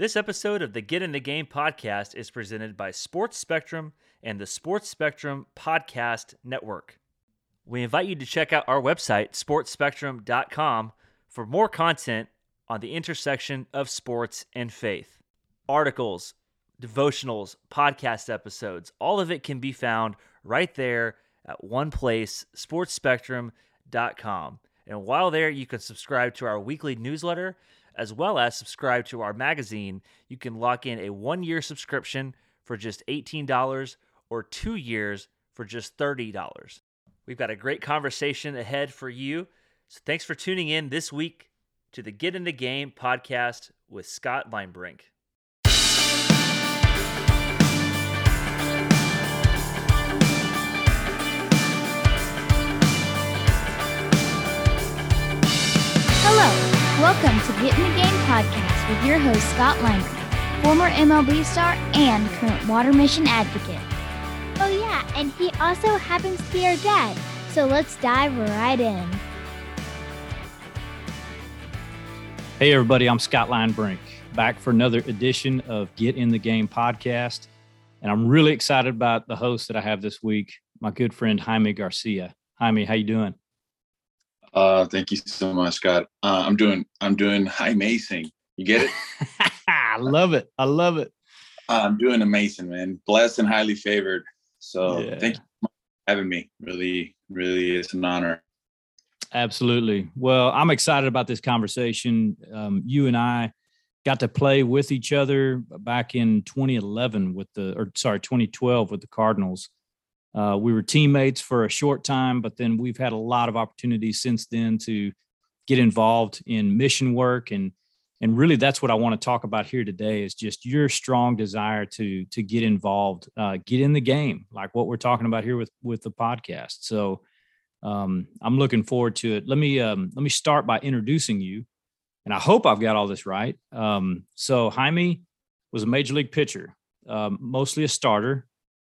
This episode of the Get in the Game podcast is presented by Sports Spectrum and the Sports Spectrum Podcast Network. We invite you to check out our website, sportspectrum.com, for more content on the intersection of sports and faith. Articles, devotionals, podcast episodes, all of it can be found right there at one place, sportspectrum.com. And while there, you can subscribe to our weekly newsletter as well as subscribe to our magazine. You can lock in a one year subscription for just $18 or two years for just $30. We've got a great conversation ahead for you. So thanks for tuning in this week to the Get in the Game podcast with Scott Linebrink. Welcome to Get in the Game podcast with your host Scott Linebrink, former MLB star and current water mission advocate. Oh yeah, and he also happens to be our dad. So let's dive right in. Hey, everybody, I'm Scott Linebrink, back for another edition of Get in the Game podcast. And I'm really excited about the host that I have this week, my good friend Jaime Garcia. Jaime, how you doing? Uh, thank you so much, Scott. Uh, I'm doing I'm doing high amazing. You get it? I love it. I love it. Uh, I'm doing amazing, man. Blessed and highly favored. So yeah. thank you for having me. Really, really, it's an honor. Absolutely. Well, I'm excited about this conversation. Um, you and I got to play with each other back in 2011 with the, or sorry, 2012 with the Cardinals. Uh, we were teammates for a short time, but then we've had a lot of opportunities since then to get involved in mission work and and really that's what I want to talk about here today is just your strong desire to to get involved, uh, get in the game, like what we're talking about here with with the podcast. So um, I'm looking forward to it. Let me um, let me start by introducing you, and I hope I've got all this right. Um, so Jaime was a major league pitcher, um, mostly a starter,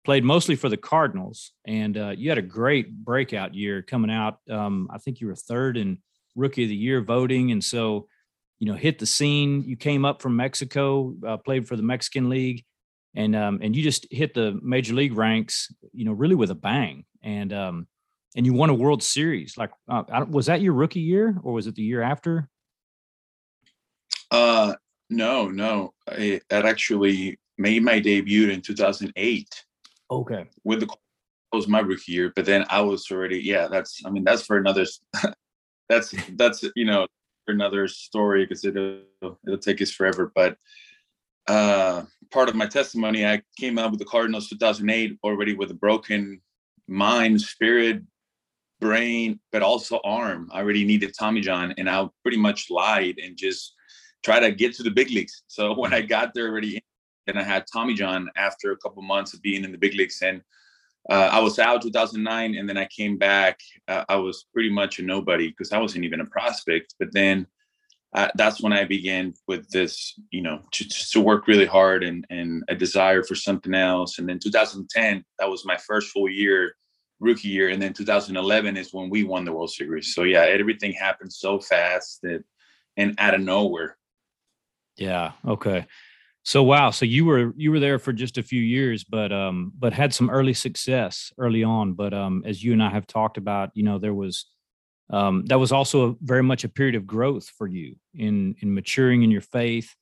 played mostly for the Cardinals, and uh, you had a great breakout year coming out. Um, I think you were third in Rookie of the Year voting, and so you know hit the scene. You came up from Mexico, uh, played for the Mexican League, and um, and you just hit the major league ranks. You know, really with a bang, and um, and you won a World Series. Like, uh, was that your rookie year, or was it the year after? Uh, no, no. I, actually made my debut in 2008. Okay. With the was my rookie year, but then I was already yeah. That's I mean that's for another. that's that's you know another story because it'll it'll take us forever. But uh, part of my testimony, I came out with the Cardinals 2008 already with a broken mind, spirit, brain, but also arm. I already needed Tommy John, and I pretty much lied and just try to get to the big leagues. So when I got there already then I had Tommy John after a couple months of being in the big leagues. And uh, I was out 2009, and then I came back. Uh, I was pretty much a nobody because I wasn't even a prospect. But then uh, that's when I began with this, you know, to, to work really hard and and a desire for something else. And then 2010, that was my first full year, rookie year. And then 2011 is when we won the World Series. So yeah, everything happened so fast that and out of nowhere. Yeah. Okay. So wow, so you were you were there for just a few years, but um, but had some early success early on. But um, as you and I have talked about, you know, there was um, that was also a, very much a period of growth for you in in maturing in your faith.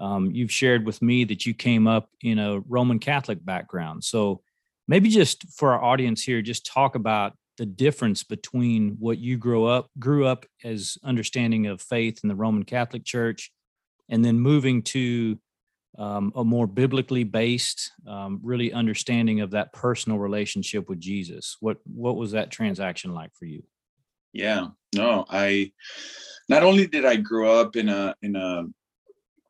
Um, you've shared with me that you came up in a Roman Catholic background, so maybe just for our audience here, just talk about the difference between what you grew up grew up as understanding of faith in the Roman Catholic Church, and then moving to um, a more biblically based, um, really understanding of that personal relationship with Jesus. What what was that transaction like for you? Yeah, no, I not only did I grow up in a in a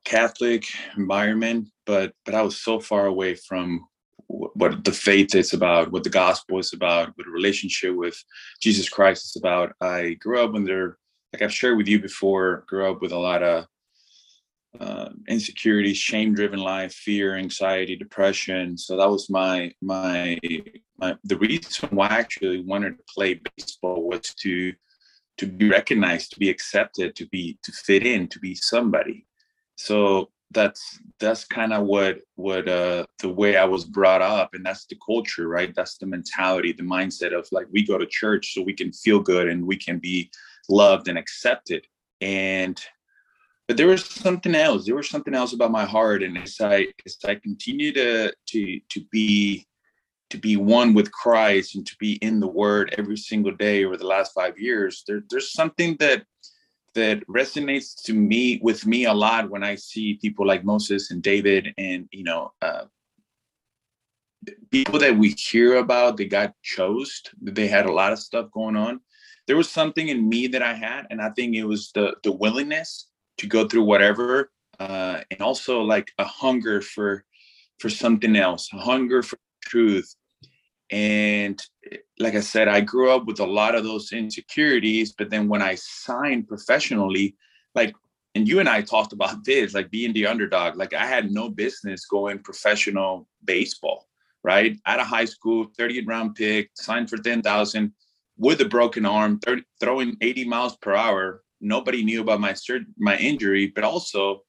Catholic environment, but but I was so far away from what the faith is about, what the gospel is about, what a relationship with Jesus Christ is about. I grew up when there, like I've shared with you before, grew up with a lot of uh, insecurity, shame-driven life, fear, anxiety, depression. So that was my my my the reason why I actually wanted to play baseball was to to be recognized, to be accepted, to be to fit in, to be somebody. So that's that's kind of what what uh the way i was brought up and that's the culture right that's the mentality the mindset of like we go to church so we can feel good and we can be loved and accepted and but there was something else there was something else about my heart and as i as i continue to to to be to be one with christ and to be in the word every single day over the last five years there, there's something that that resonates to me with me a lot when I see people like Moses and David and you know uh, people that we hear about that got chose. They had a lot of stuff going on. There was something in me that I had, and I think it was the the willingness to go through whatever, uh, and also like a hunger for for something else, a hunger for truth, and like I said, I grew up with a lot of those insecurities. But then when I signed professionally, like, and you and I talked about this, like being the underdog, like I had no business going professional baseball, right? Out of high school, 30th round pick, signed for 10,000 with a broken arm, 30, throwing 80 miles per hour. Nobody knew about my my injury, but also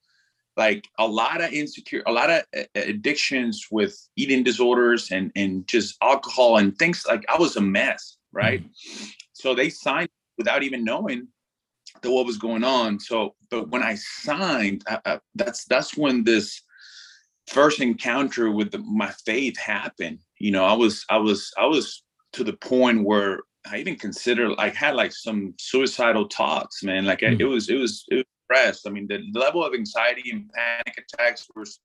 like a lot of insecure a lot of addictions with eating disorders and and just alcohol and things like i was a mess right? Mm-hmm. so they signed without even knowing that what was going on. So but when i signed I, I, that's that's when this first encounter with the, my faith happened. You know i was i was i was to the point where i even considered i had like some suicidal thoughts man like mm-hmm. it was it was it was depressed. I mean, the level of anxiety and panic attacks was,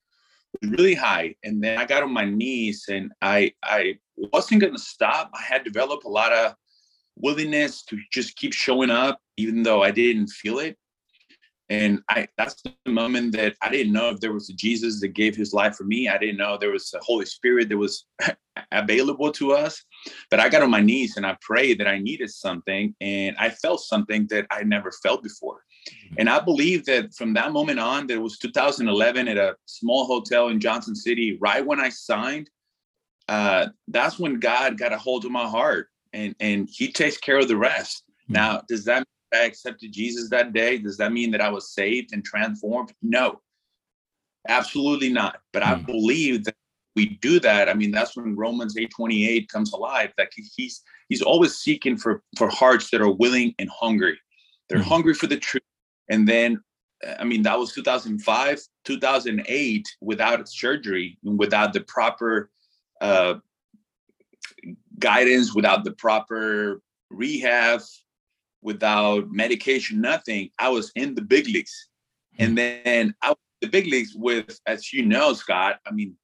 was really high. And then I got on my knees and I I wasn't gonna stop. I had developed a lot of willingness to just keep showing up, even though I didn't feel it. And I that's the moment that I didn't know if there was a Jesus that gave his life for me. I didn't know there was a Holy Spirit that was available to us. But I got on my knees and I prayed that I needed something. And I felt something that I never felt before. Mm-hmm. And I believe that from that moment on, that was 2011 at a small hotel in Johnson City, right when I signed, uh, that's when God got a hold of my heart and, and he takes care of the rest. Mm-hmm. Now, does that mean I accepted Jesus that day? Does that mean that I was saved and transformed? No, absolutely not. But. I believe that we do that. I mean, that's when Romans 8:28 comes alive. That he's he's always seeking for for hearts that are willing and hungry. They're mm-hmm. hungry for the truth and then i mean that was 2005 2008 without surgery and without the proper uh, guidance without the proper rehab without medication nothing i was in the big leagues. And hmm. then i was the big leagues with as you know scott i mean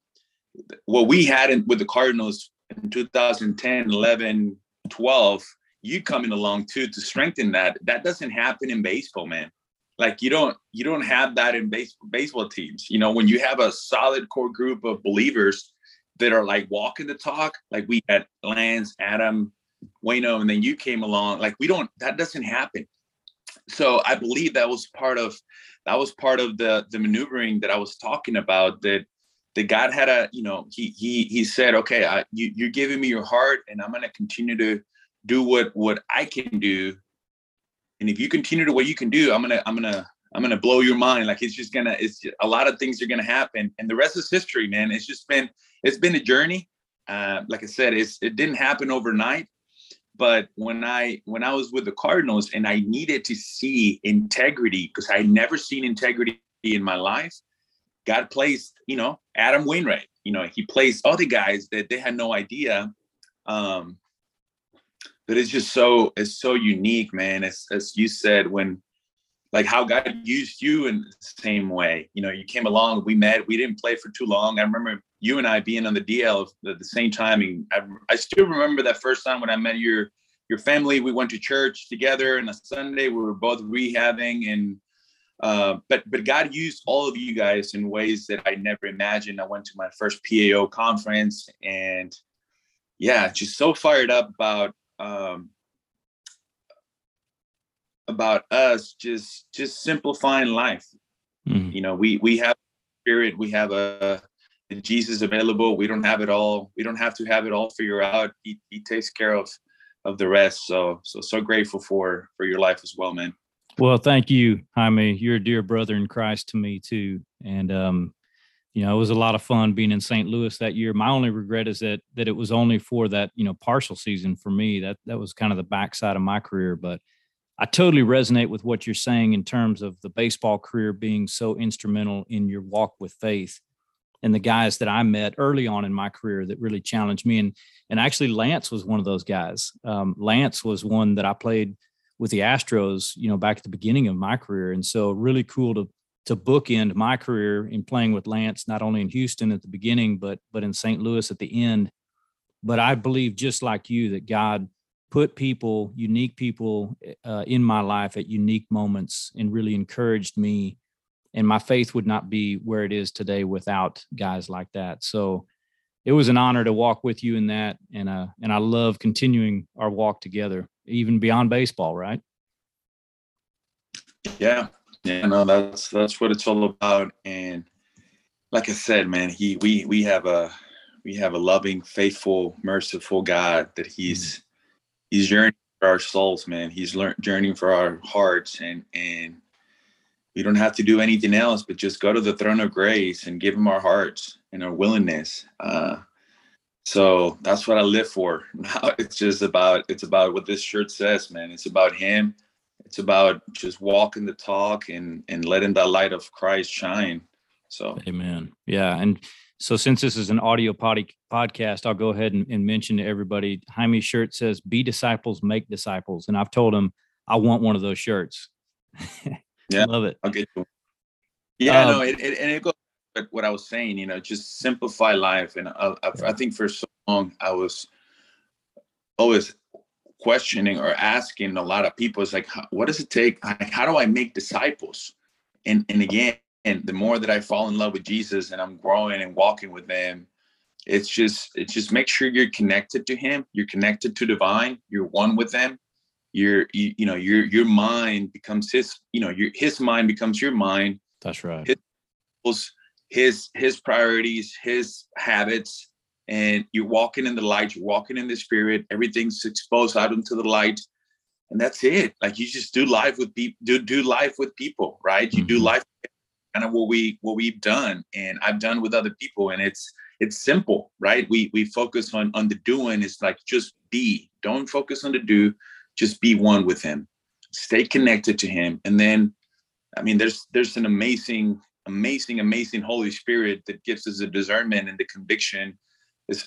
what we had in, with the cardinals in 2010 11 12 you coming along too to strengthen that that doesn't happen in baseball man. Like you don't you don't have that in base, baseball teams. You know when you have a solid core group of believers that are like walking the talk like we had lance adam wayno and then you came along like we don't that doesn't happen. So i believe that was part of that was part of the the maneuvering that i was talking about that that god had a you know he he he said okay I, you, you're giving me your heart and i'm to continue to do what what i can do. And if you continue to what you can do i'm gonna i'm gonna i'm gonna blow your mind. Like it's just gonna it's just, a lot of things are gonna happen. And the rest is history man. It's just been it's been a journey. Uh, like i said it's it didn't happen overnight but when i when i was with the cardinals and i needed to see integrity because i never seen integrity in my life god placed you know adam wainwright you know he placed other guys that they had no idea um but it's just so it's so unique, man. As as you said, when like how God used you in the same way. You know, you came along, we met, we didn't play for too long. I remember you and I being on the DL at the same time. And I, I still remember that first time when I met your your family. We went to church together, and a Sunday we were both rehabbing and. Uh, but but God used all of you guys in ways that I never imagined. I went to my first PAO conference, and yeah, just so fired up about um, about us just just simplifying life. Mm-hmm. You know, we we have spirit, we have a, a Jesus available. We don't have it all. We don't have to have it all figured out. He he takes care of of the rest. So so so grateful for for your life as well, man. Well, thank you, Jaime. You're a dear brother in Christ to me too, and um, you know it was a lot of fun being in St. Louis that year. My only regret is that that it was only for that you know partial season for me. That that was kind of the backside of my career, but I totally resonate with what you're saying in terms of the baseball career being so instrumental in your walk with faith and the guys that I met early on in my career that really challenged me. And and actually, Lance was one of those guys. Um, Lance was one that I played with the Astros, you know, back at the beginning of my career, and so really cool to to bookend my career in playing with Lance, not only in Houston at the beginning, but but in St. Louis at the end. But I believe, just like you, that God put people, unique people, uh, in my life at unique moments, and really encouraged me and my faith would not be where it is today without guys like that. So it was an honor to walk with you in that, and uh, and I love continuing our walk together, even beyond baseball, right? Yeah, yeah, no, that's that's what it's all about. And like I said, man, he we we have a we have a loving, faithful, merciful God that He's mm. He's yearning for our souls, man. He's learning journeying for our hearts, and and we don't have to do anything else but just go to the throne of grace and give him our hearts and our willingness uh, so that's what i live for. Now it's just about it's about what this shirt says man. It's about him. It's about just walking the talk and and letting the light of christ shine so. Amen. Yeah and so since this is an audio pod- podcast i'll go ahead and, and mention to everybody jaime's shirt says be disciples make disciples and i've told him i want one of those shirts Yeah, love it. I'll get you. Yeah, um, no, it, it, and it goes what I was saying. You know, just simplify life. And I, I, I think for so long I was always questioning or asking a lot of people It's like what does it take like, how do i make disciples and and again and the more that i fall in love with jesus and i'm growing and walking with them it's just it's just make sure you're connected to him you're connected to divine you're one with them your you, you know your your mind becomes his you know your his mind becomes your mind. That's right. His his, his priorities his habits and you're walking in the light you're walking in the spirit. Everything's exposed out into the light and that's it. Like you just do life with people do do life with people right? You mm-hmm. do life kind of what we what we've done and i've done with other people and it's it's simple right? We we focus on on the doing. It's like just be. Don't focus on the do just be one with him stay connected to him. And then i mean there's there's an amazing amazing amazing holy spirit that gives us the discernment and the conviction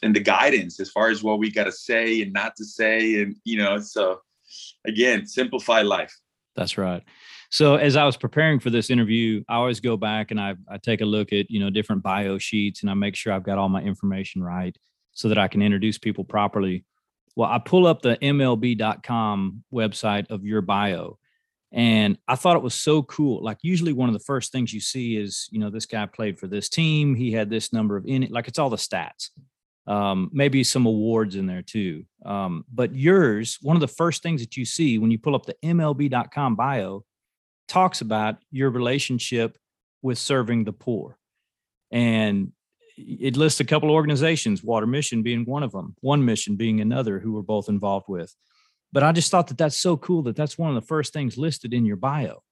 and the guidance as far as what we got to say and not to say. And you know so again simplify life. That's right. So as i was preparing for this interview i always go back and i, I take a look at you know different bio sheets and i make sure i've got all my information right so that i can introduce people properly well, I pull up the MLB.com website of your bio and I thought it was so cool. Like usually one of the first things you see is, you know, this guy played for this team. He had this number of in it, like it's all the stats. Um, maybe some awards in there too. Um, but yours, one of the first things that you see when you pull up the MLB.com bio talks about your relationship with serving the poor. And it lists a couple of organizations, Water Mission being one of them, One Mission being another, who we're both involved with. But I just thought that that's so cool that that's one of the first things listed in your bio.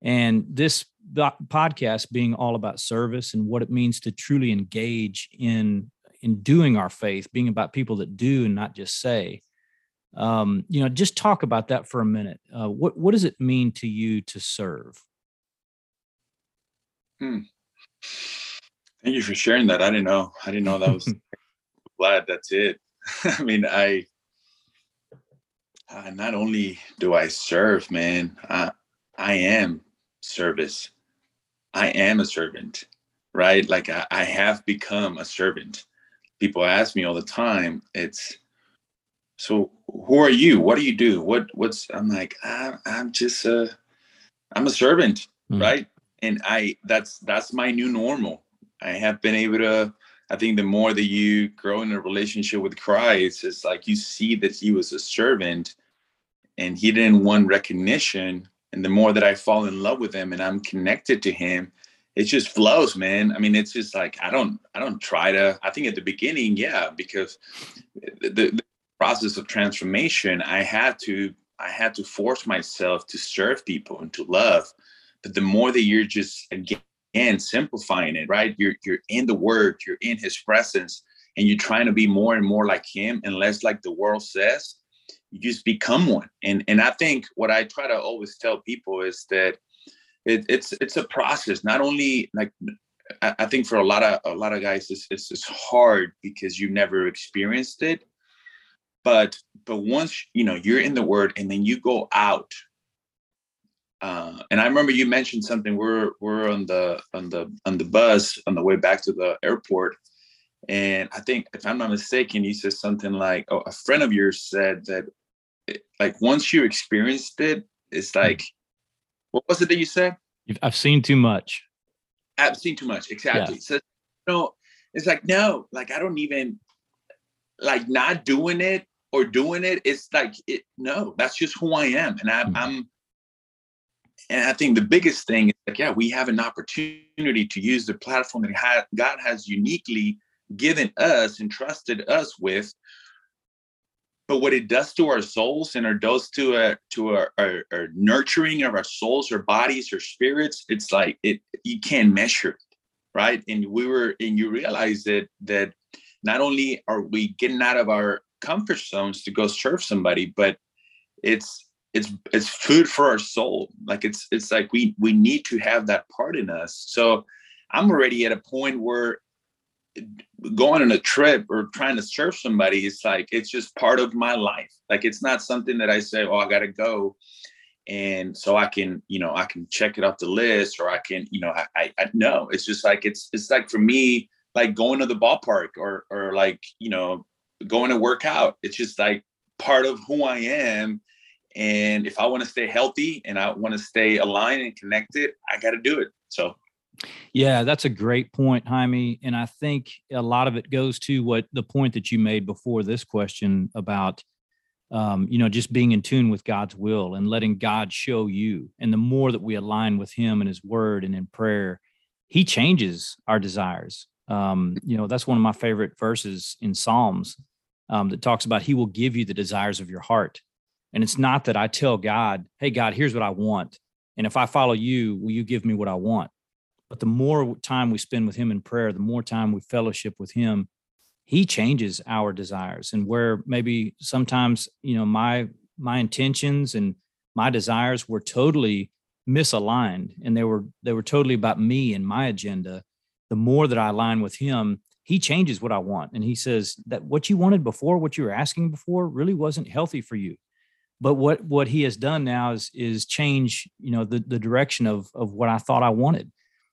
And this podcast being all about service and what it means to truly engage in in doing our faith, being about people that do and not just say. Um, you know, just talk about that for a minute. Uh, what what does it mean to you to serve? Hmm. Thank you for sharing that. I didn't know. I didn't know that was glad that's it. I mean, I uh, not only do I serve, man, I, I am service. I am a servant, right? Like I, I have become a servant. People ask me all the time, it's so who are you? What do you do? What what's I'm like, I, I'm just a I'm a servant, mm. right? And I that's that's my new normal I have been able to. I think the more that you grow in a relationship with Christ, it's like you see that He was a servant, and He didn't want recognition. And the more that I fall in love with Him and I'm connected to Him, it just flows, man. I mean, it's just like I don't, I don't try to. I think at the beginning, yeah, because the, the process of transformation, I had to I had to force myself to serve people and to love. But the more that you're just again simplifying it, right? You're you're in the word, you're in his presence, and you're trying to be more and more like him and less like the world says, you just become one. And and I think what I try to always tell people is that it, it's it's a process. Not only like I, I think for a lot of a lot of guys, it's, it's it's hard because you never experienced it. But but once you know you're in the word and then you go out uh, and I remember you mentioned something. We're we're on the on the on the bus on the way back to the airport, and I think if I'm not mistaken, you said something like, "Oh, a friend of yours said that, it, like once you experienced it, it's hmm. like, what was it that you said? I've seen too much. I've seen too much. Exactly. Yeah. So, you know, it's like no, like I don't even like not doing it or doing it. It's like it. No, that's just who I am, and I, mm-hmm. I'm and I think the biggest thing is like, yeah, we have an opportunity to use the platform that God has uniquely given us and trusted us with. But what it does to our souls and it does to a to our, our, our nurturing of our souls, our bodies, our spirits, it's like it you can't measure it, right? And we were and you realize that that not only are we getting out of our comfort zones to go serve somebody, but it's it's it's food for our soul. Like it's it's like we we need to have that part in us. So i'm already at a point where going on a trip or trying to serve somebody it's like it's just part of my life. Like it's not something that i say oh i gotta go. And so i can you know i can check it off the list or i can you know i i, know it's just like it's it's like for me like going to the ballpark or or like you know going to work out. It's just like part of who i am and if I want to stay healthy and I want to stay aligned and connected, I got to do it. So, yeah, that's a great point, Jaime. And I think a lot of it goes to what the point that you made before this question about, um, you know, just being in tune with God's will and letting God show you. And the more that we align with Him and His Word and in prayer, He changes our desires. Um, you know, that's one of my favorite verses in Psalms um, that talks about He will give you the desires of your heart. And it's not that I tell God, hey, God, here's what I want. And if I follow you, will you give me what I want? But the more time we spend with Him in prayer, the more time we fellowship with Him, He changes our desires. And where maybe sometimes, you know, my my intentions and my desires were totally misaligned and they were they were totally about me and my agenda the more that i align with him he changes what i want and he says that what you wanted before what you were asking before really wasn't healthy for you but what what he has done now is is change you know the the direction of of what I thought I wanted.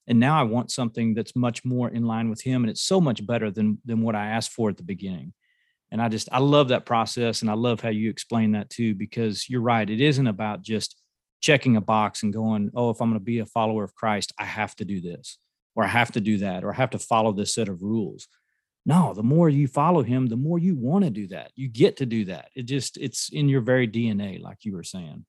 And now I want something that's much more in line with him and it's so much better than than what I asked for at the beginning. And I just I love that process and I love how you explain that too because you're right it isn't about just checking a box and going oh if I'm going to be a follower of Christ I have to do this or I have to do that or I have to follow this set of rules no the more you follow him the more you want to do that. You get to do that. It just it's in your very dna like you were saying.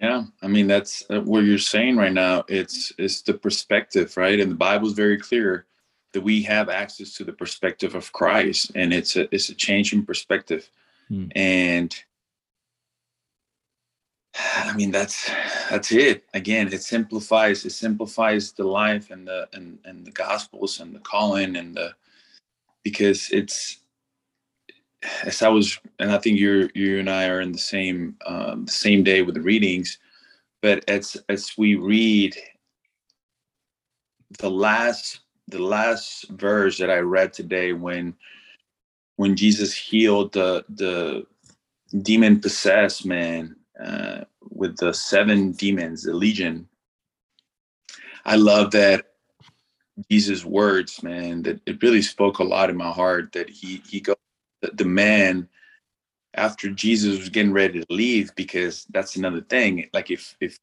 Yeah i mean that's uh, what you're saying right now it's it's the perspective right? And the bible's very clear that we have access to the perspective of christ and it's a it's a change in perspective. Hmm. and I mean that's that's it. Again, it simplifies it simplifies the life and the and and the gospels and the calling and the because it's as I was and I think you're you and I are in the same um, the same day with the readings, but as as we read the last the last verse that I read today when when Jesus healed the the demon possessed man uh, with the seven demons, the legion. I love that Jesus' words, man. That it really spoke a lot in my heart. That he he goes the man after Jesus was getting ready to leave because that's another thing. Like if if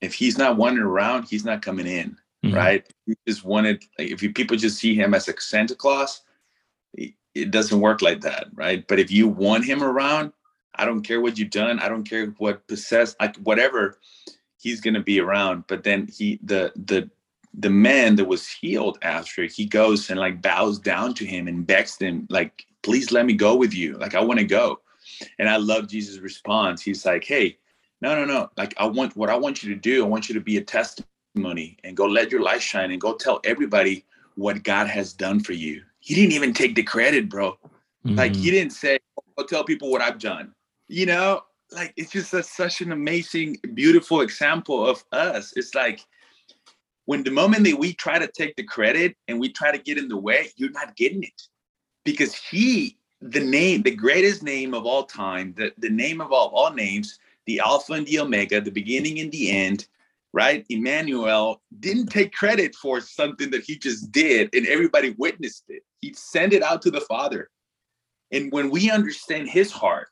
if he's not wandering around, he's not coming in, mm-hmm. right? He just wanted like if you, people just see him as a Santa Claus, it, it doesn't work like that, right? But if you want him around, I don't care what you've done. I don't care what possessed, like whatever. He's gonna be around. But then he the the the man that was healed after he goes and like bows down to him and begs him like please let me go with you like i want to go And I love Jesus' response. He's like, hey, no, no, no. Like I want what I want you to do. I want you to be a testimony and go let your light shine and go tell everybody what God has done for you. He didn't even take the credit, bro. Mm-hmm. Like he didn't say, "Go tell people what I've done." You know, like it's just a, such an amazing, beautiful example of us. It's like when the moment that we try to take the credit and we try to get in the way, you're not getting it because he, the name, the greatest name of all time, the, the name of all, all names, the Alpha and the Omega, the beginning and the end, right? Emmanuel didn't take credit for something that he just did and everybody witnessed it. He sent it out to the Father. And when we understand his heart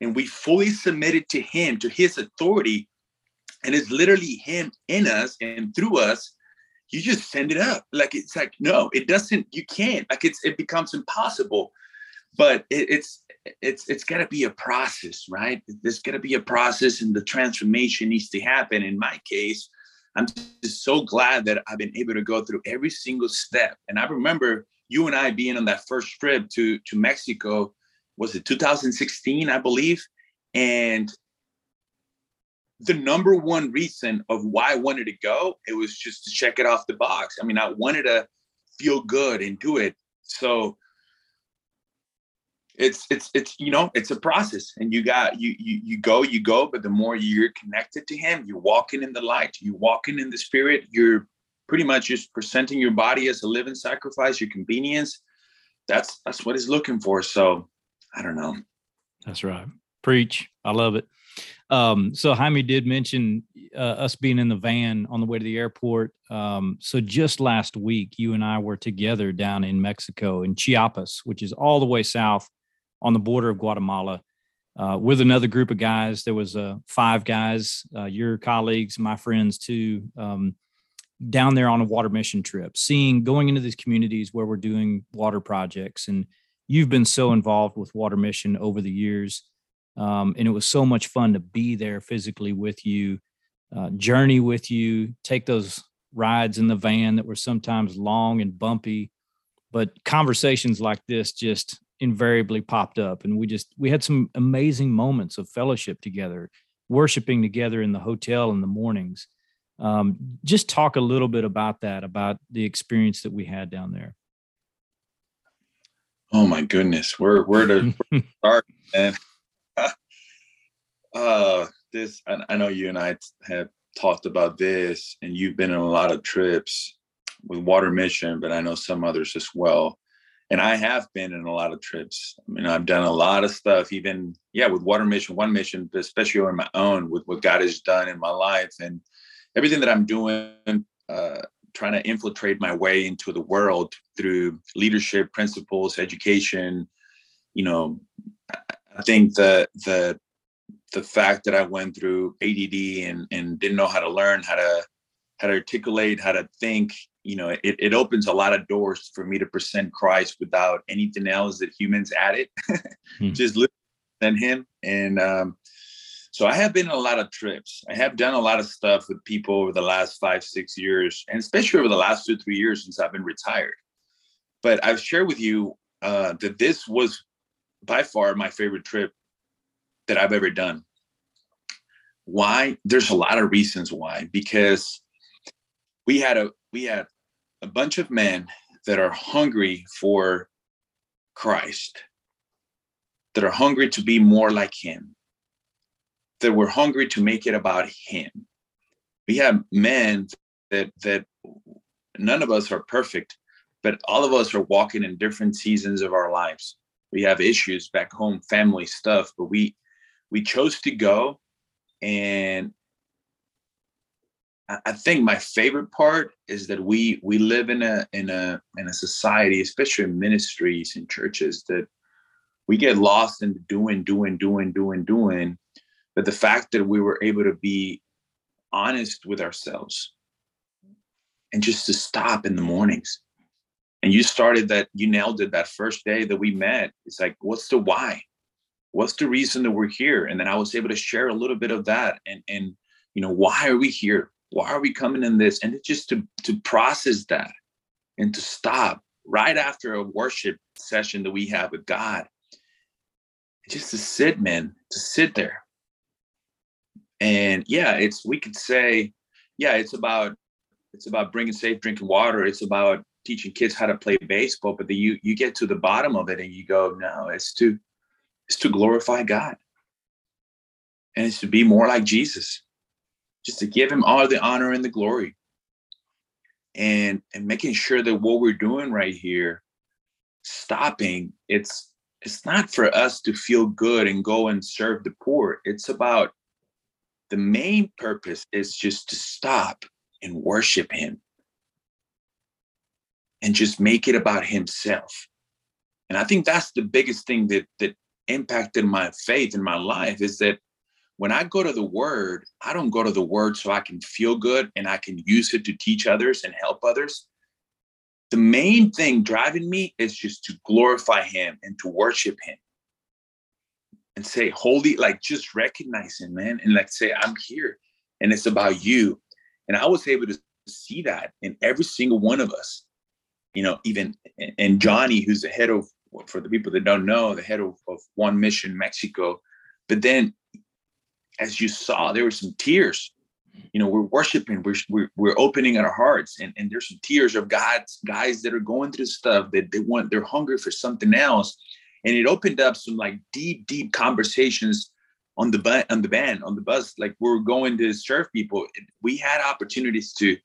and we fully submit it to him, to his authority, and it's literally him in us and through us, you just send it up. Like it's like, no, it doesn't, you can't. Like it's it becomes impossible. But it, it's it's it's got to be a process, right? There's got to be a process, and the transformation needs to happen. In my case, I'm just so glad that I've been able to go through every single step. And I remember you and I being on that first trip to to Mexico. Was it 2016, I believe? And the number one reason of why I wanted to go, it was just to check it off the box. I mean, I wanted to feel good and do it. So it's it's it's you know it's a process and you got you you you go you go but the more you're connected to him you're walking in the light you're walking in the spirit you're pretty much just presenting your body as a living sacrifice your convenience that's that's what he's looking for so i don't know that's right preach i love it um, so Jaime did mention uh, us being in the van on the way to the airport. Um, so just last week, you and I were together down in Mexico in Chiapas, which is all the way south on the border of Guatemala uh, with another group of guys. There was uh, five guys, uh, your colleagues, my friends too, um, down there on a water mission trip, seeing going into these communities where we're doing water projects. And you've been so involved with water mission over the years. Um, and it was so much fun to be there physically with you, uh, journey with you, take those rides in the van that were sometimes long and bumpy. But conversations like this just invariably popped up and we just we had some amazing moments of fellowship together worshiping together in the hotel in the mornings um, just talk a little bit about that about the experience that we had down there oh my goodness where where to start man? uh this I, I know you and i have talked about this and you've been on a lot of trips with water mission but i know some others as well and I have been in a lot of trips. I mean, I've done a lot of stuff, even yeah, with Water Mission, One Mission, but especially on my own with what God has done in my life and everything that I'm doing, uh, trying to infiltrate my way into the world through leadership principles, education. You know, I think the the the fact that I went through ADD and and didn't know how to learn how to how to articulate, how to think, you know it, it opens a lot of doors for me to present christ without anything else that humans added hmm. just listen him and um, so i have been on a lot of trips. I have done a lot of stuff with people over the last five six years and especially over the last two three years since i've been retired. But i've shared with you uh, that this was by far my favorite trip that i've ever done. Why? There's a lot of reasons why because we had a we had a bunch of men that are hungry for Christ, that are hungry to be more like Him, that were hungry to make it about Him. We have men that that none of us are perfect, but all of us are walking in different seasons of our lives. We have issues back home, family stuff, but we we chose to go and I think my favorite part is that we we live in a in a in a society, especially in ministries and churches, that we get lost in doing, doing, doing, doing, doing. But the fact that we were able to be honest with ourselves and just to stop in the mornings. And you started that, you nailed it that first day that we met. It's like, what's the why? What's the reason that we're here? And then I was able to share a little bit of that and and you know, why are we here? why are we coming in this and it's just to to process that and to stop right after a worship session that we have with god just to sit, man, to sit there. And yeah, it's we could say, yeah, it's about it's about bringing safe drinking water. It's about teaching kids how to play baseball. But then you you get to the bottom of it and you go, no, it's to it's to glorify God, and it's to be more like Jesus, just to give Him all the honor and the glory, and and making sure that what we're doing right here, stopping, it's it's not for us to feel good and go and serve the poor. It's about the main purpose is just to stop and worship him and just make it about himself. And I think that's the biggest thing that that impacted my faith in my life is that when I go to the word, I don't go to the word so I can feel good and I can use it to teach others and help others. The main thing driving me is just to glorify him and to worship him and say, holy, like just recognize him, man, and like say, I'm here and it's about you. And I was able to see that in every single one of us, you know, even and Johnny, who's the head of, for the people that don't know, the head of, of One Mission Mexico. But then, as you saw, there were some tears. You know, we're worshiping, we're we're, we're opening our hearts, and, and there's some tears of God's guys that are going through stuff that they want, they're hungry for something else, and it opened up some like deep, deep conversations on the bu- on the band on the bus like we are going to serve people. We had opportunities to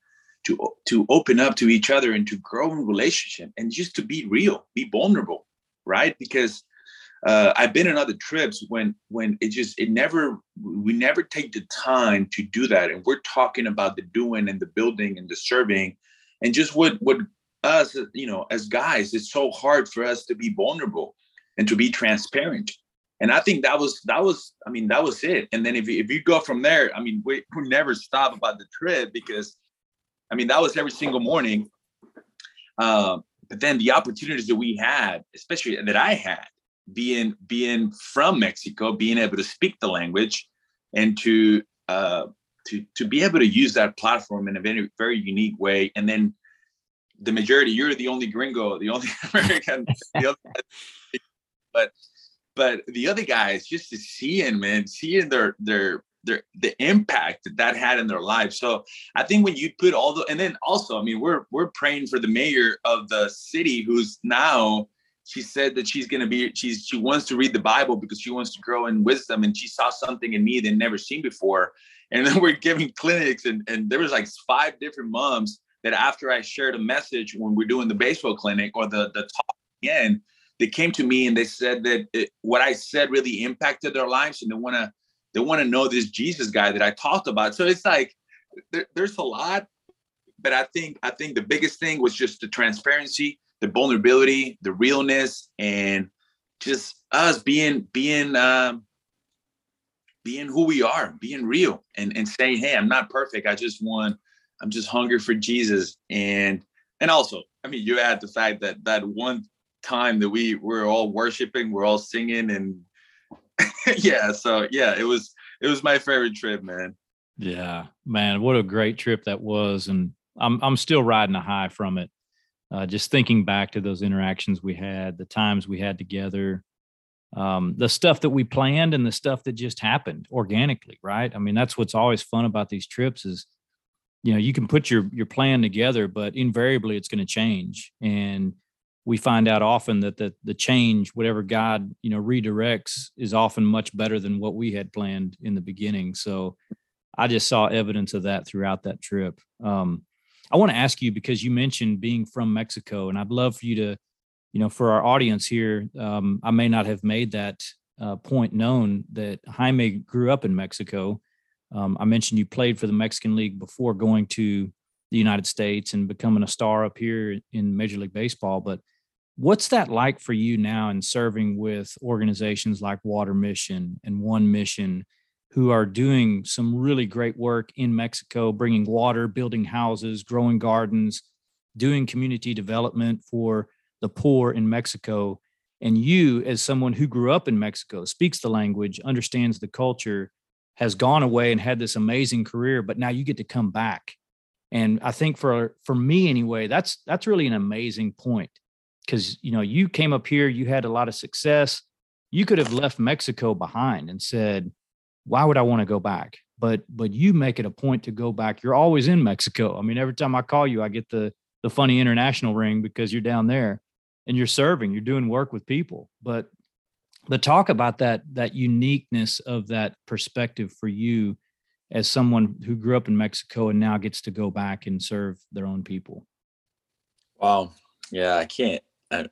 to to open up to each other and to grow in relationship and just to be real be vulnerable right? Because uh, I've been on other trips when when it just it never we never take the time to do that. And we're talking about the doing and the building and the serving and just what what us you know as guys it's so hard for us to be vulnerable and to be transparent and I think that was that was I mean that was it. And then if you, if you go from there, I mean we, we never stop about the trip because I mean that was every single morning. Uh, but then the opportunities that we had, especially that I had, being being from Mexico, being able to speak the language, and to uh, to to be able to use that platform in a very very unique way, and then the majority, you're the only gringo, the only American, the other, but but the other guys just to seeing man seeing their their their the impact that that had in their lives. So i think when you put all the and then also i mean we're we're praying for the mayor of the city who's now she said that she's going to be she's she wants to read the bible because she wants to grow in wisdom and she saw something in me they'd never seen before. And then we're giving clinics and and there was like five different moms that after i shared a message when we're doing the baseball clinic or the the talk again they came to me and they said that it, what I said really impacted their lives, and they want to they want to know this Jesus guy that I talked about. So it's like there, there's a lot, but I think I think the biggest thing was just the transparency, the vulnerability, the realness, and just us being being um, being who we are, being real, and and saying, hey, I'm not perfect. I just want I'm just hungry for Jesus, and and also, I mean, you add the fact that that one time that we were all worshiping, we're all singing, and yeah, so yeah, it was it was my favorite trip, man. Yeah, man, what a great trip that was, and I'm I'm still riding a high from it. Uh, just thinking back to those interactions we had, the times we had together, um, the stuff that we planned, and the stuff that just happened organically, right? I mean, that's what's always fun about these trips is, you know, you can put your your plan together, but invariably it's going to change, and we find out often that the the change, whatever God you know redirects, is often much better than what we had planned in the beginning. So I just saw evidence of that throughout that trip. Um, I want to ask you because you mentioned being from Mexico, and I'd love for you to, you know, for our audience here, um, I may not have made that uh, point known that Jaime grew up in Mexico. Um, I mentioned you played for the Mexican League before going to the United States and becoming a star up here in Major League Baseball, but What's that like for you now in serving with organizations like Water Mission and One Mission, who are doing some really great work in Mexico, bringing water, building houses, growing gardens, doing community development for the poor in Mexico? And you, as someone who grew up in Mexico, speaks the language, understands the culture, has gone away and had this amazing career, but now you get to come back. And I think for for me anyway, that's that's really an amazing point because you know you came up here you had a lot of success you could have left Mexico behind and said, why would I want to go back? But but you make it a point to go back. You're always in Mexico. I mean, every time I call you, I get the the funny international ring because you're down there and you're serving, you're doing work with people. But the talk about that that uniqueness of that perspective for you as someone who grew up in Mexico and now gets to go back and serve their own people. Wow. Yeah, I can't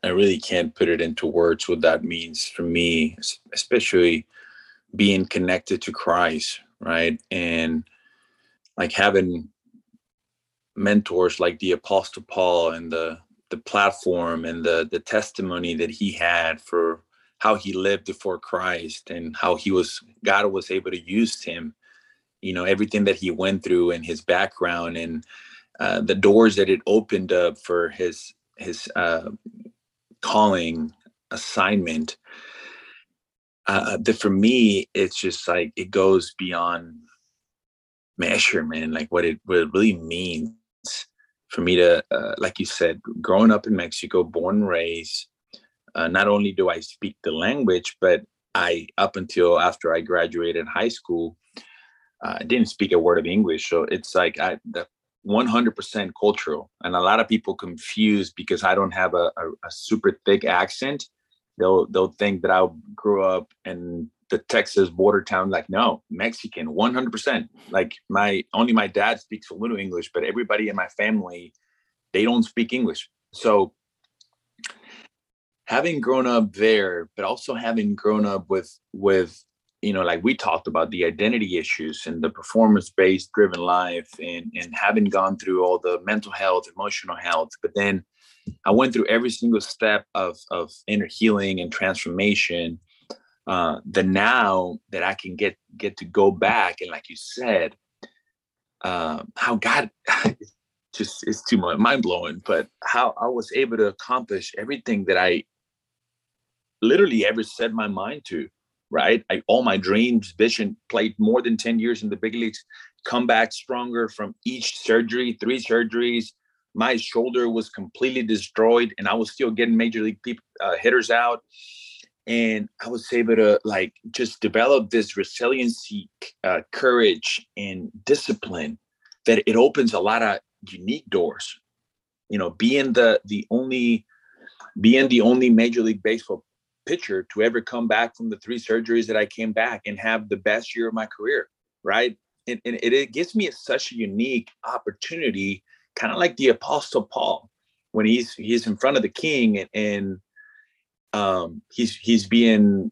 I, really can't put it into words what that means for me, especially being connected to Christ, right? And like having mentors like the apostle Paul and the the platform and the the testimony that he had for how he lived before Christ and how he was God was able to use him you know everything that he went through and his background and uh, the doors that it opened up for his his uh, calling assignment uh, that for me it's just like it goes beyond measurement like what it, what it really means for me to uh, like you said growing up in mexico born and raised uh, not only do i speak the language but i up until after i graduated high school uh, i didn't speak a word of english. So it's like i the 100% cultural and a lot of people confuse because i don't have a, a, a, super thick accent. They'll they'll think that i grew up in the texas border town like no mexican 100% like my only my dad speaks a little english but everybody in my family they don't speak english. So having grown up there but also having grown up with with you know, like we talked about the identity issues and the performance based driven life and, and having gone through all the mental health, emotional health. But then I went through every single step of, of inner healing and transformation. Uh, the now that I can get get to go back and like you said, uh, how God just it's too mind blowing, but how I was able to accomplish everything that I literally ever set my mind to right? I, all my dreams, vision, played more than 10 years in the big leagues, come back stronger from each surgery, three surgeries. My shoulder was completely destroyed, and I was still getting major league people, uh, hitters out. And I was able to like just develop this resiliency, uh, courage, and discipline that it opens a lot of unique doors. You know, being the the only being the only major league baseball pitcher to ever come back from the three surgeries that I came back and have the best year of my career, right? And, and it, it gives me such a unique opportunity, kind of like the Apostle Paul when he's he's in front of the king and, and um, he's he's being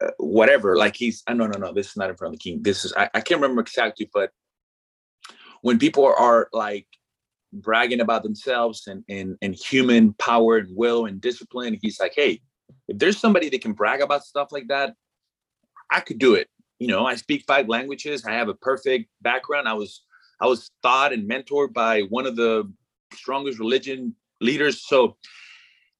uh, whatever, like he's uh, no no no, this is not in front of the king. This is I, I can't remember exactly, but when people are like bragging about themselves and, and and human power and will and discipline, he's like, hey, if there's somebody that can brag about stuff like that, I could do it. You know, I speak five languages. I have a perfect background. I was I was taught and mentored by one of the strongest religion leaders. So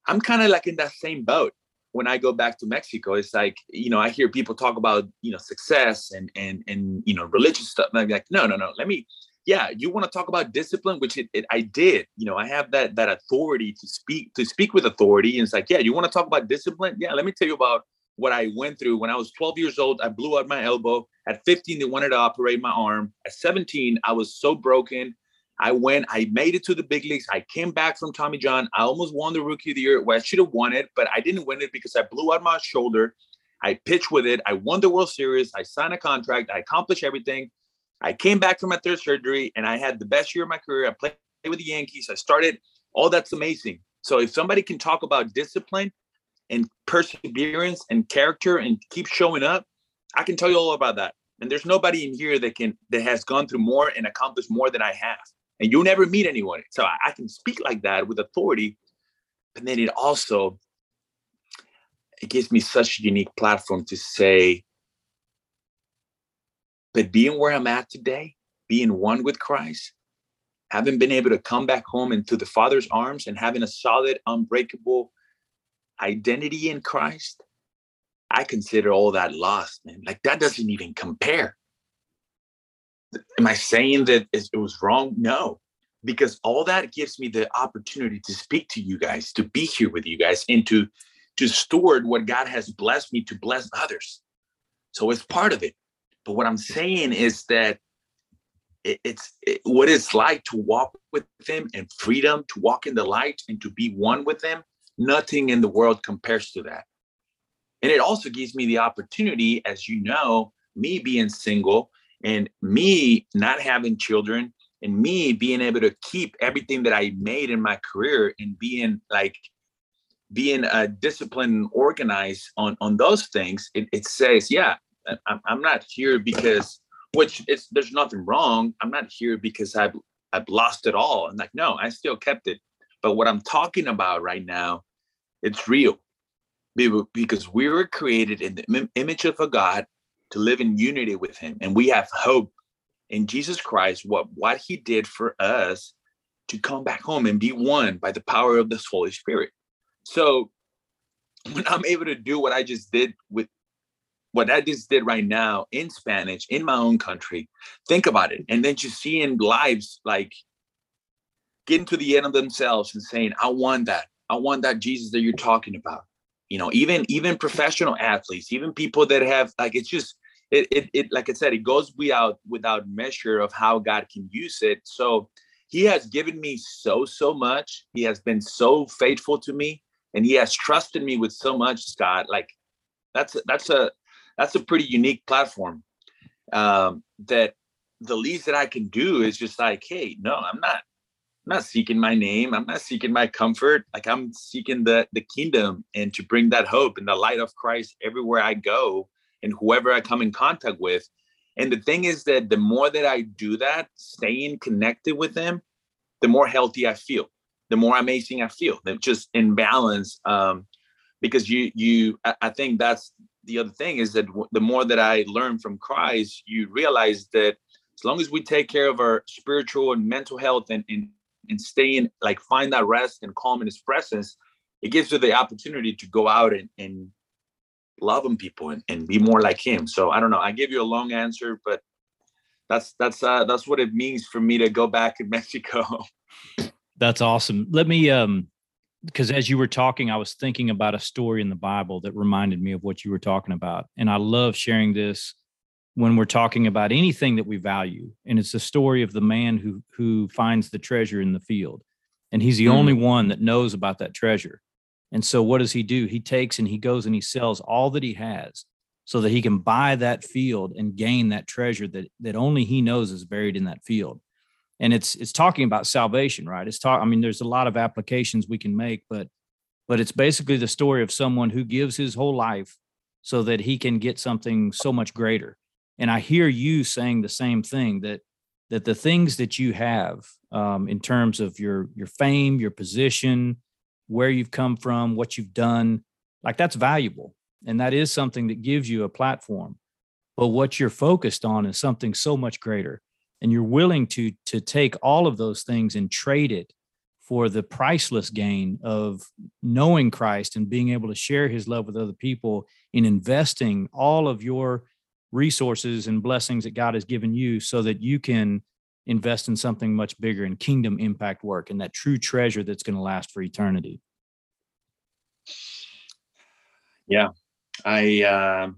I'm kind of like in that same boat when I go back to Mexico. It's like, you know, I hear people talk about, you know, success and and and you know, religious stuff. And I'm like, no, no, no. Let me yeah, you want to talk about discipline, which it, it, I did. You know, I have that that authority to speak to speak with authority. And it's like, yeah, you want to talk about discipline? Yeah, let me tell you about what I went through when I was 12 years old. I blew out my elbow. At 15, they wanted to operate my arm. At 17, I was so broken. I went, I made it to the big leagues. I came back from Tommy John. I almost won the rookie of the year where I should have won it, but I didn't win it because I blew out my shoulder. I pitched with it. I won the World Series. I signed a contract. I accomplished everything. I came back from my third surgery and I had the best year of my career. I played with the Yankees. I started. All that's amazing. So if somebody can talk about discipline and perseverance and character and keep showing up, I can tell you all about that. And there's nobody in here that can that has gone through more and accomplished more than I have. And you'll never meet anyone. So I, I can speak like that with authority. But then it also it gives me such a unique platform to say but being where I'm at today, being one with Christ, having been able to come back home into the Father's arms and having a solid, unbreakable identity in Christ, I consider all that lost, man. Like that doesn't even compare. Am I saying that it was wrong? No, because all that gives me the opportunity to speak to you guys, to be here with you guys, and to to steward what God has blessed me to bless others. So it's part of it. But what I'm saying is that it, it's it, what it's like to walk with them and freedom, to walk in the light and to be one with them. Nothing in the world compares to that. And it also gives me the opportunity, as you know, me being single and me not having children and me being able to keep everything that I made in my career and being like being uh, disciplined and organized on on those things, it, it says, yeah, I'm, I'm not here because which it's there's nothing wrong. I'm not here because I've I've lost it all. I'm like, no, I still kept it. But what I'm talking about right now, it's real because we were created in the image of a God to live in unity with Him, and we have hope in Jesus Christ. What what He did for us to come back home and be one by the power of this Holy Spirit. So when I'm able to do what I just did with what I just did right now in Spanish in my own country, think about it. And then just seeing lives like getting to the end of themselves and saying, I want that. I want that Jesus that you're talking about. You know, even even professional athletes, even people that have like it's just it, it, it like I said, it goes without without measure of how God can use it. So he has given me so so much. He has been so faithful to me and he has trusted me with so much scott like that's that's a that's a pretty unique platform um, that the least that i can do is just like hey no i'm not i'm not seeking my name i'm not seeking my comfort like i'm seeking the the kingdom and to bring that hope and the light of christ everywhere i go and whoever i come in contact with and the thing is that the more that i do that staying connected with them the more healthy i feel the more amazing I feel. They're just in balance. Um, because you you I think that's the other thing is that the more that I learn from Christ, you realize that as long as we take care of our spiritual and mental health and and, and stay in like find that rest and calm in his presence, it gives you the opportunity to go out and, and love him people and, and be more like him. So I don't know. I give you a long answer, but that's that's uh that's what it means for me to go back in Mexico. That's awesome. Let me um because as you were talking, I was thinking about a story in the Bible that reminded me of what you were talking about. And I love sharing this when we're talking about anything that we value. And it's the story of the man who who finds the treasure in the field. And he's the mm. only one that knows about that treasure. And so what does he do? He takes and he goes and he sells all that he has so that he can buy that field and gain that treasure that that only he knows is buried in that field and it's it's talking about salvation right? It's talk i mean there's a lot of applications we can make but but it's basically the story of someone who gives his whole life so that he can get something so much greater. And i hear you saying the same thing that that the things that you have um, in terms of your your fame your position where you've come from what you've done like that's valuable. And that is something that gives you a platform. But what you're focused on is something so much greater and you're willing to to take all of those things and trade it for the priceless gain of knowing Christ and being able to share his love with other people in investing all of your resources and blessings that God has given you so that you can invest in something much bigger in kingdom impact work and that true treasure that's going to last for eternity. Yeah. I uh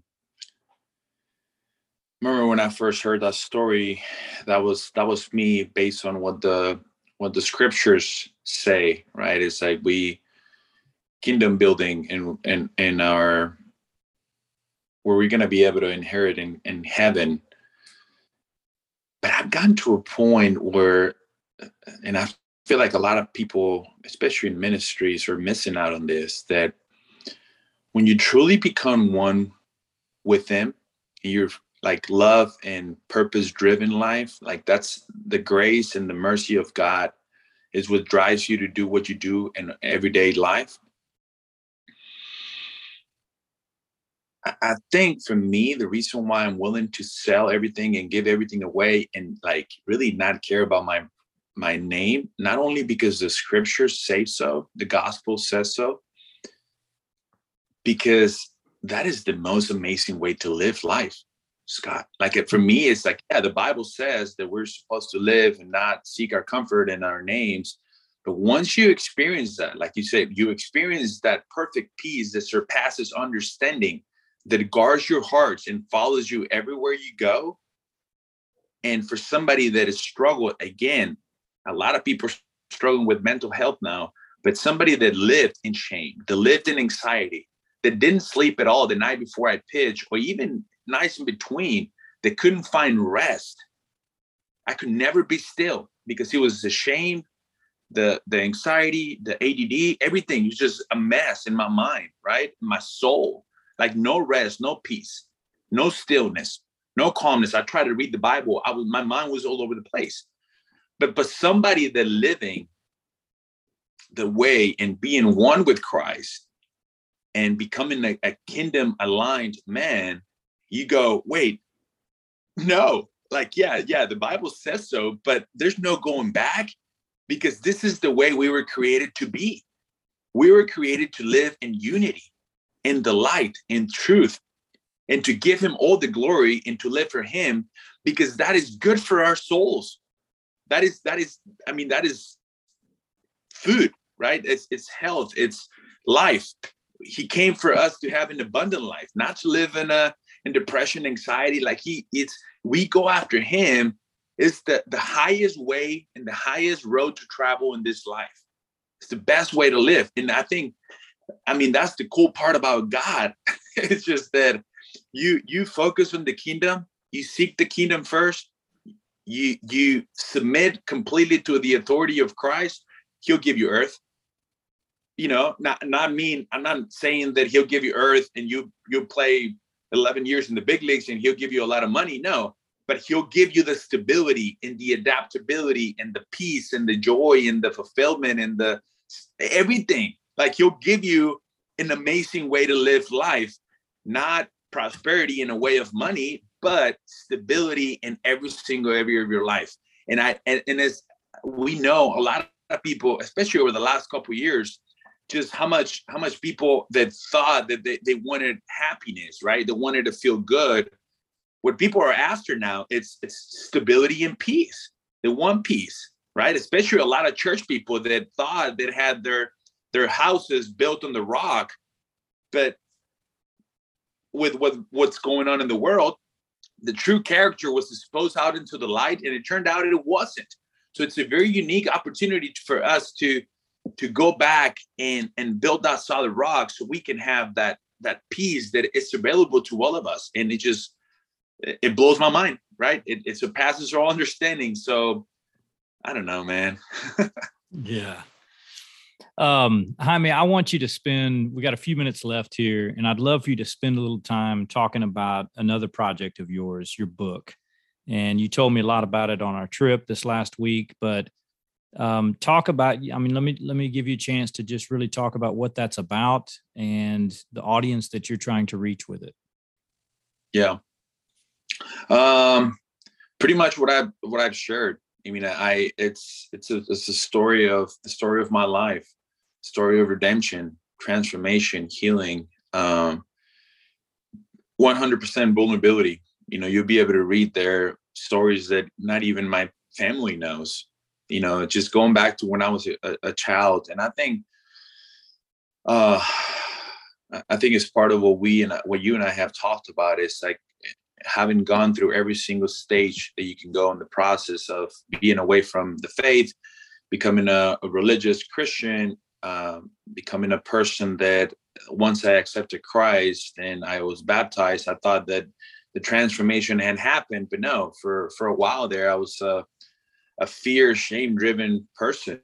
remember when I first heard that story, that was that was me based on what the what the scriptures say, right? It's like we kingdom building in in in our where we're gonna be able to inherit in, in heaven. But I've gotten to a point where and I feel like a lot of people, especially in ministries, are missing out on this, that when you truly become one with them, you're like love and purpose driven life like that's the grace and the mercy of god is what drives you to do what you do in everyday life I think for me, the reason why I'm willing to sell everything and give everything away and like really not care about my my name, not only because the scriptures say so, the gospel says so, because that is the most amazing way to live life. Scott. Like it, for me, it's like, yeah, the Bible says that we're supposed to live and not seek our comfort in our names. but once you experience that like you said you experience that perfect peace that surpasses understanding that guards your hearts and follows you everywhere you go and for somebody that has struggled again a lot of people struggling with mental health now but somebody that lived in shame that lived in anxiety that didn't sleep at all the night before i pitched or even nights in between that couldn't find rest i could never be still because he was ashamed the the anxiety the ADD everything was just a mess in my mind right my soul like no rest no peace no stillness no calmness. I tried to read the Bible. I was my mind was all over the place. But but somebody that living the way and being one with Christ and becoming a, a kingdom aligned man, you go, wait, no, like, yeah, yeah, the Bible says so, but there's no going back because this is the way we were created to be. We were created to live in unity, in the light, in truth, and to give him all the glory and to live for him because that is good for our souls. That is that is i mean that is food right? It's it's health it's life. He came for us to have an abundant life not to live in a in depression anxiety like he it's we go after him It's the the highest way and the highest road to travel in this life. It's the best way to live. And i think i mean that's the cool part about god. It's just that you you focus on the kingdom you seek the kingdom first you you submit completely to the authority of christ he'll give you earth. You know not not mean i'm not saying that he'll give you earth and you you play 11 years in the big leagues and he'll give you a lot of money no but he'll give you the stability and the adaptability and the peace and the joy and the fulfillment and the everything like he'll give you an amazing way to live life not prosperity in a way of money, but stability in every single area of your life. And I and, and as we know, a lot of people, especially over the last couple years, just how much how much people that thought that they, they wanted happiness, right? They wanted to feel good. What people are after now, it's it's stability and peace. the one piece right? Especially a lot of church people that thought that had their their houses built on the rock, but with what what's going on in the world the true character was exposed out into the light and it turned out it wasn't so it's a very unique opportunity for us to to go back and and build that solid rock so we can have that that peace that is available to all of us. And it just it blows my mind right? It, it surpasses our understanding. So i don't know man. Yeah. Um, Jaime, I want you to spend, we got a few minutes left here, and I'd love for you to spend a little time talking about another project of yours, your book. And you told me a lot about it on our trip this last week, but um, talk about, I mean, let me, let me give you a chance to just really talk about what that's about and the audience that you're trying to reach with it. Yeah. Um, pretty much what I've, what I've shared. I mean, I, it's, it's a, it's a story of the story of my life story of redemption, transformation, healing, um, 100% vulnerability. You know, you'll be able to read their stories that not even my family knows. You know, just going back to when I was a, a child, and I think, uh, I think it's part of what we and what you and I have talked about is like having gone through every single stage that you can go in the process of being away from the faith, becoming a, a religious Christian, um, becoming a person that once I accepted Christ and I was baptized, I thought that the transformation had happened, but no, for for a while there, I was a, a fear, shame-driven person.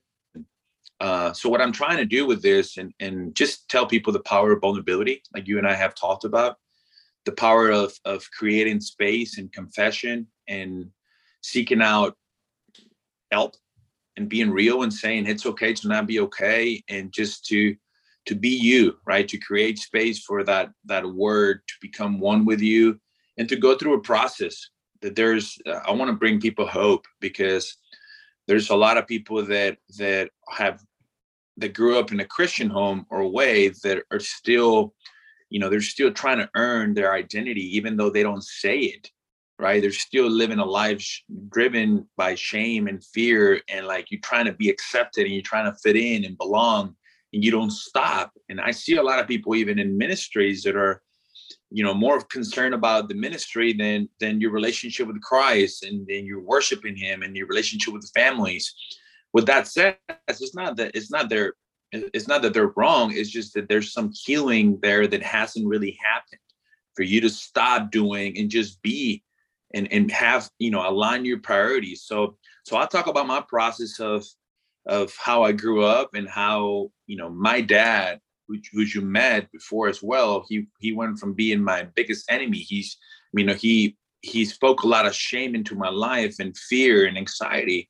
Uh, so what I'm trying to do with this, and and just tell people the power of vulnerability, like you and I have talked about, the power of of creating space and confession and seeking out help and being real and saying it's okay to not be okay and just to to be you right to create space for that that word to become one with you and to go through a process that there's uh, i want to bring people hope because there's a lot of people that that have that grew up in a christian home or way that are still you know they're still trying to earn their identity even though they don't say it right? They're still living a life sh- driven by shame and fear, and like you're trying to be accepted and you're trying to fit in and belong, and you don't stop. And I see a lot of people even in ministries that are, you know, more of concern about the ministry than than your relationship with Christ and then you're worshiping Him and your relationship with the families. With that said, it's not that it's not their it's not that they're wrong. It's just that there's some healing there that hasn't really happened for you to stop doing and just be and and have you know align your priorities so so i'll talk about my process of of how i grew up and how you know my dad which, which you met before as well he he went from being my biggest enemy. He's you know he he spoke a lot of shame into my life and fear and anxiety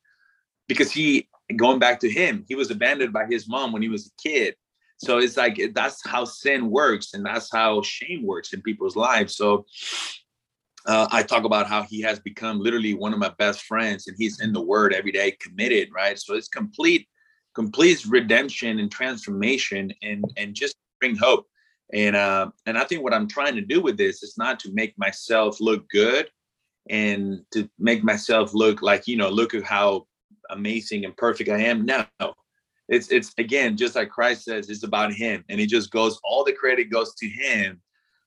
because he going back to him he was abandoned by his mom when he was a kid. So it's like that's how sin works and that's how shame works in people's lives. So uh, I talk about how he has become literally one of my best friends, and he's in the Word every day, committed, right? So it's complete, complete redemption and transformation, and and just bring hope. And uh, and I think what I'm trying to do with this is not to make myself look good, and to make myself look like you know, look at how amazing and perfect I am. No, it's it's again just like Christ says, it's about Him, and He just goes. All the credit goes to Him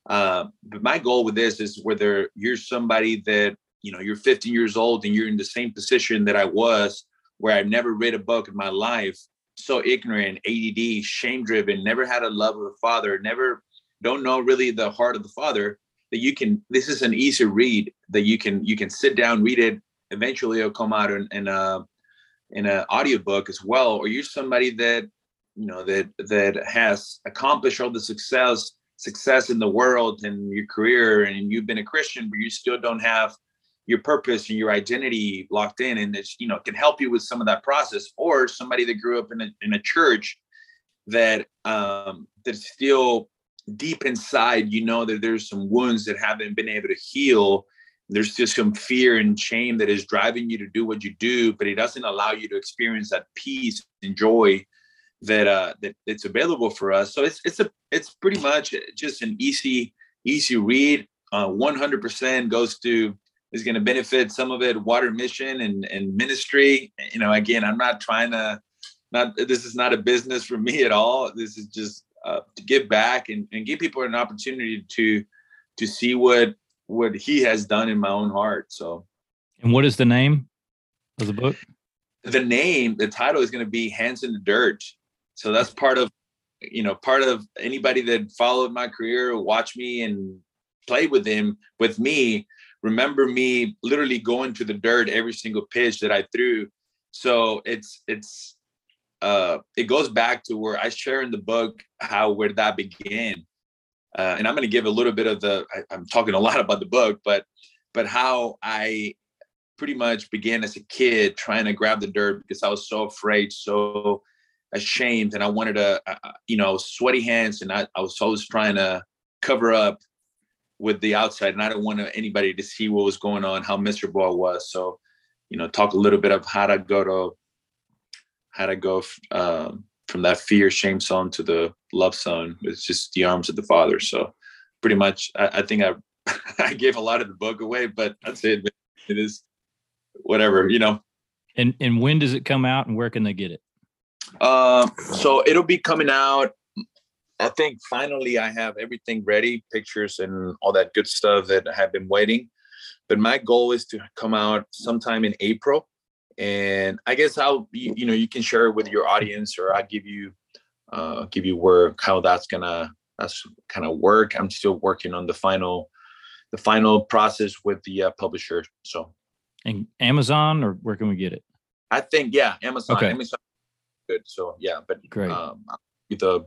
uh, but my goal with this is whether you're somebody that you know you're 15 years old and you're in the same position that I was, where I've never read a book in my life, so ignorant, ADD, shame driven, never had a love of the Father, never don't know really the heart of the Father. That you can. This is an easy read that you can you can sit down, read it. Eventually, it'll come out in, in a in an audiobook as well. Or you're somebody that you know that that has accomplished all the success success in the world and your career and you've been a christian but you still don't have your purpose and your identity locked in and it's you know can help you with some of that process or somebody that grew up in a, in a church that um that's still deep inside you know that there's some wounds that haven't been able to heal. There's just some fear and shame that is driving you to do what you do but it doesn't allow you to experience that peace and joy that uh that it's available for us. So it's it's a it's pretty much just an easy easy read uh 100% goes to is going to benefit some of it water mission and and ministry. You know again i'm not trying to not this is not a business for me at all. This is just uh, to give back and, and give people an opportunity to to see what what he has done in my own heart. So. And what is the name of the book? The name the title is going to be hands in the dirt. So that's part of you know part of anybody that followed my career watch me and play with him with me remember me literally going to the dirt every single pitch that i threw. So it's it's uh it goes back to where i share in the book how where that began. Uh, and i'm going to give a little bit of the I, i'm talking a lot about the book but but how i pretty much began as a kid trying to grab the dirt because i was so afraid so ashamed and I wanted to, uh, uh, you know, sweaty hands and I, I was always trying to cover up with the outside and I don't want anybody to see what was going on, how miserable I was. So, you know, talk a little bit of how to go to, how to go um, from that fear, shame zone to the love zone. It's just the arms of the father. So pretty much, I, I think I, I gave a lot of the book away, but that's it. It is whatever, you know. And and when does it come out and where can they get it? Um, so it'll be coming out. I think finally I have everything ready, pictures and all that good stuff that I have been waiting. But my goal is to come out sometime in April. And I guess I'll you, you know you can share it with your audience or I'll give you uh give you work how that's gonna that's kind of work. I'm still working on the final the final process with the uh, publisher. So and Amazon or where can we get it? I think yeah, Amazon. Okay. Amazon good. So yeah, but great. Um, the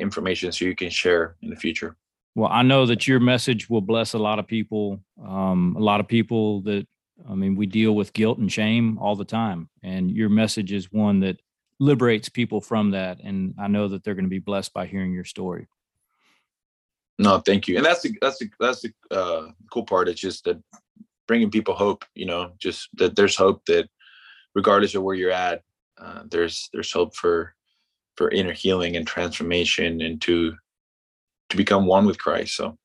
information so you can share in the future. Well, I know that your message will bless a lot of people. Um, a lot of people that I mean, we deal with guilt and shame all the time, and your message is one that liberates people from that. And I know that they're going to be blessed by hearing your story. No, thank you. And that's the that's the that's the uh, cool part. It's just that bringing people hope. You know, just that there's hope that regardless of where you're at, uh, there's there's hope for for inner healing and transformation and to to become one with Christ. So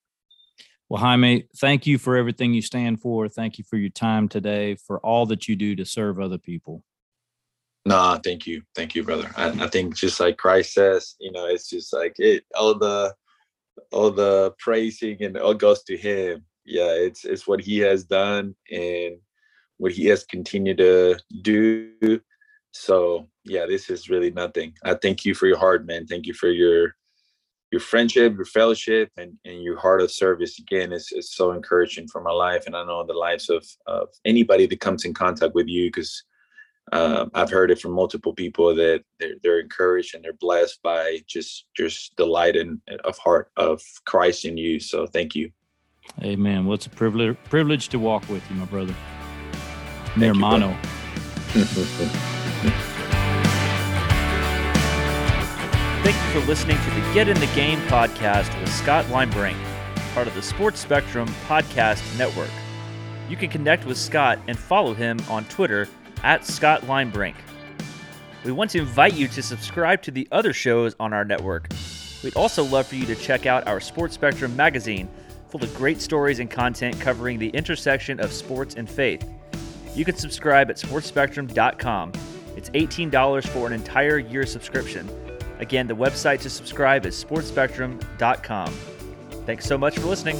Well, Jaime, thank you for everything you stand for. Thank you for your time today, for all that you do to serve other people. Nah, thank you. Thank you, brother. I, I think just like Christ says, you know, it's just like it all the all the praising and all goes to him. Yeah, it's it's what he has done and what he has continued to do. So yeah, this is really nothing. I thank you for your heart, man. Thank you for your your friendship, your fellowship, and, and your heart of service. Again, is is so encouraging for my life, and I know the lives of of anybody that comes in contact with you, because um, I've heard it from multiple people that they're, they're encouraged and they're blessed by just just the light and of heart of Christ in you. So thank you. Amen. Well, a privilege privilege to walk with you, my brother. Mi hermano. Thank you for listening to the Get in the Game podcast with Scott Linebrink, part of the Sports Spectrum Podcast Network. You can connect with Scott and follow him on Twitter at Scott Linebrink. We want to invite you to subscribe to the other shows on our network. We'd also love for you to check out our Sports Spectrum magazine, full of great stories and content covering the intersection of sports and faith. You can subscribe at sportsspectrum.com. It's $18 for an entire year subscription. Again, the website to subscribe is sportsspectrum.com. Thanks so much for listening.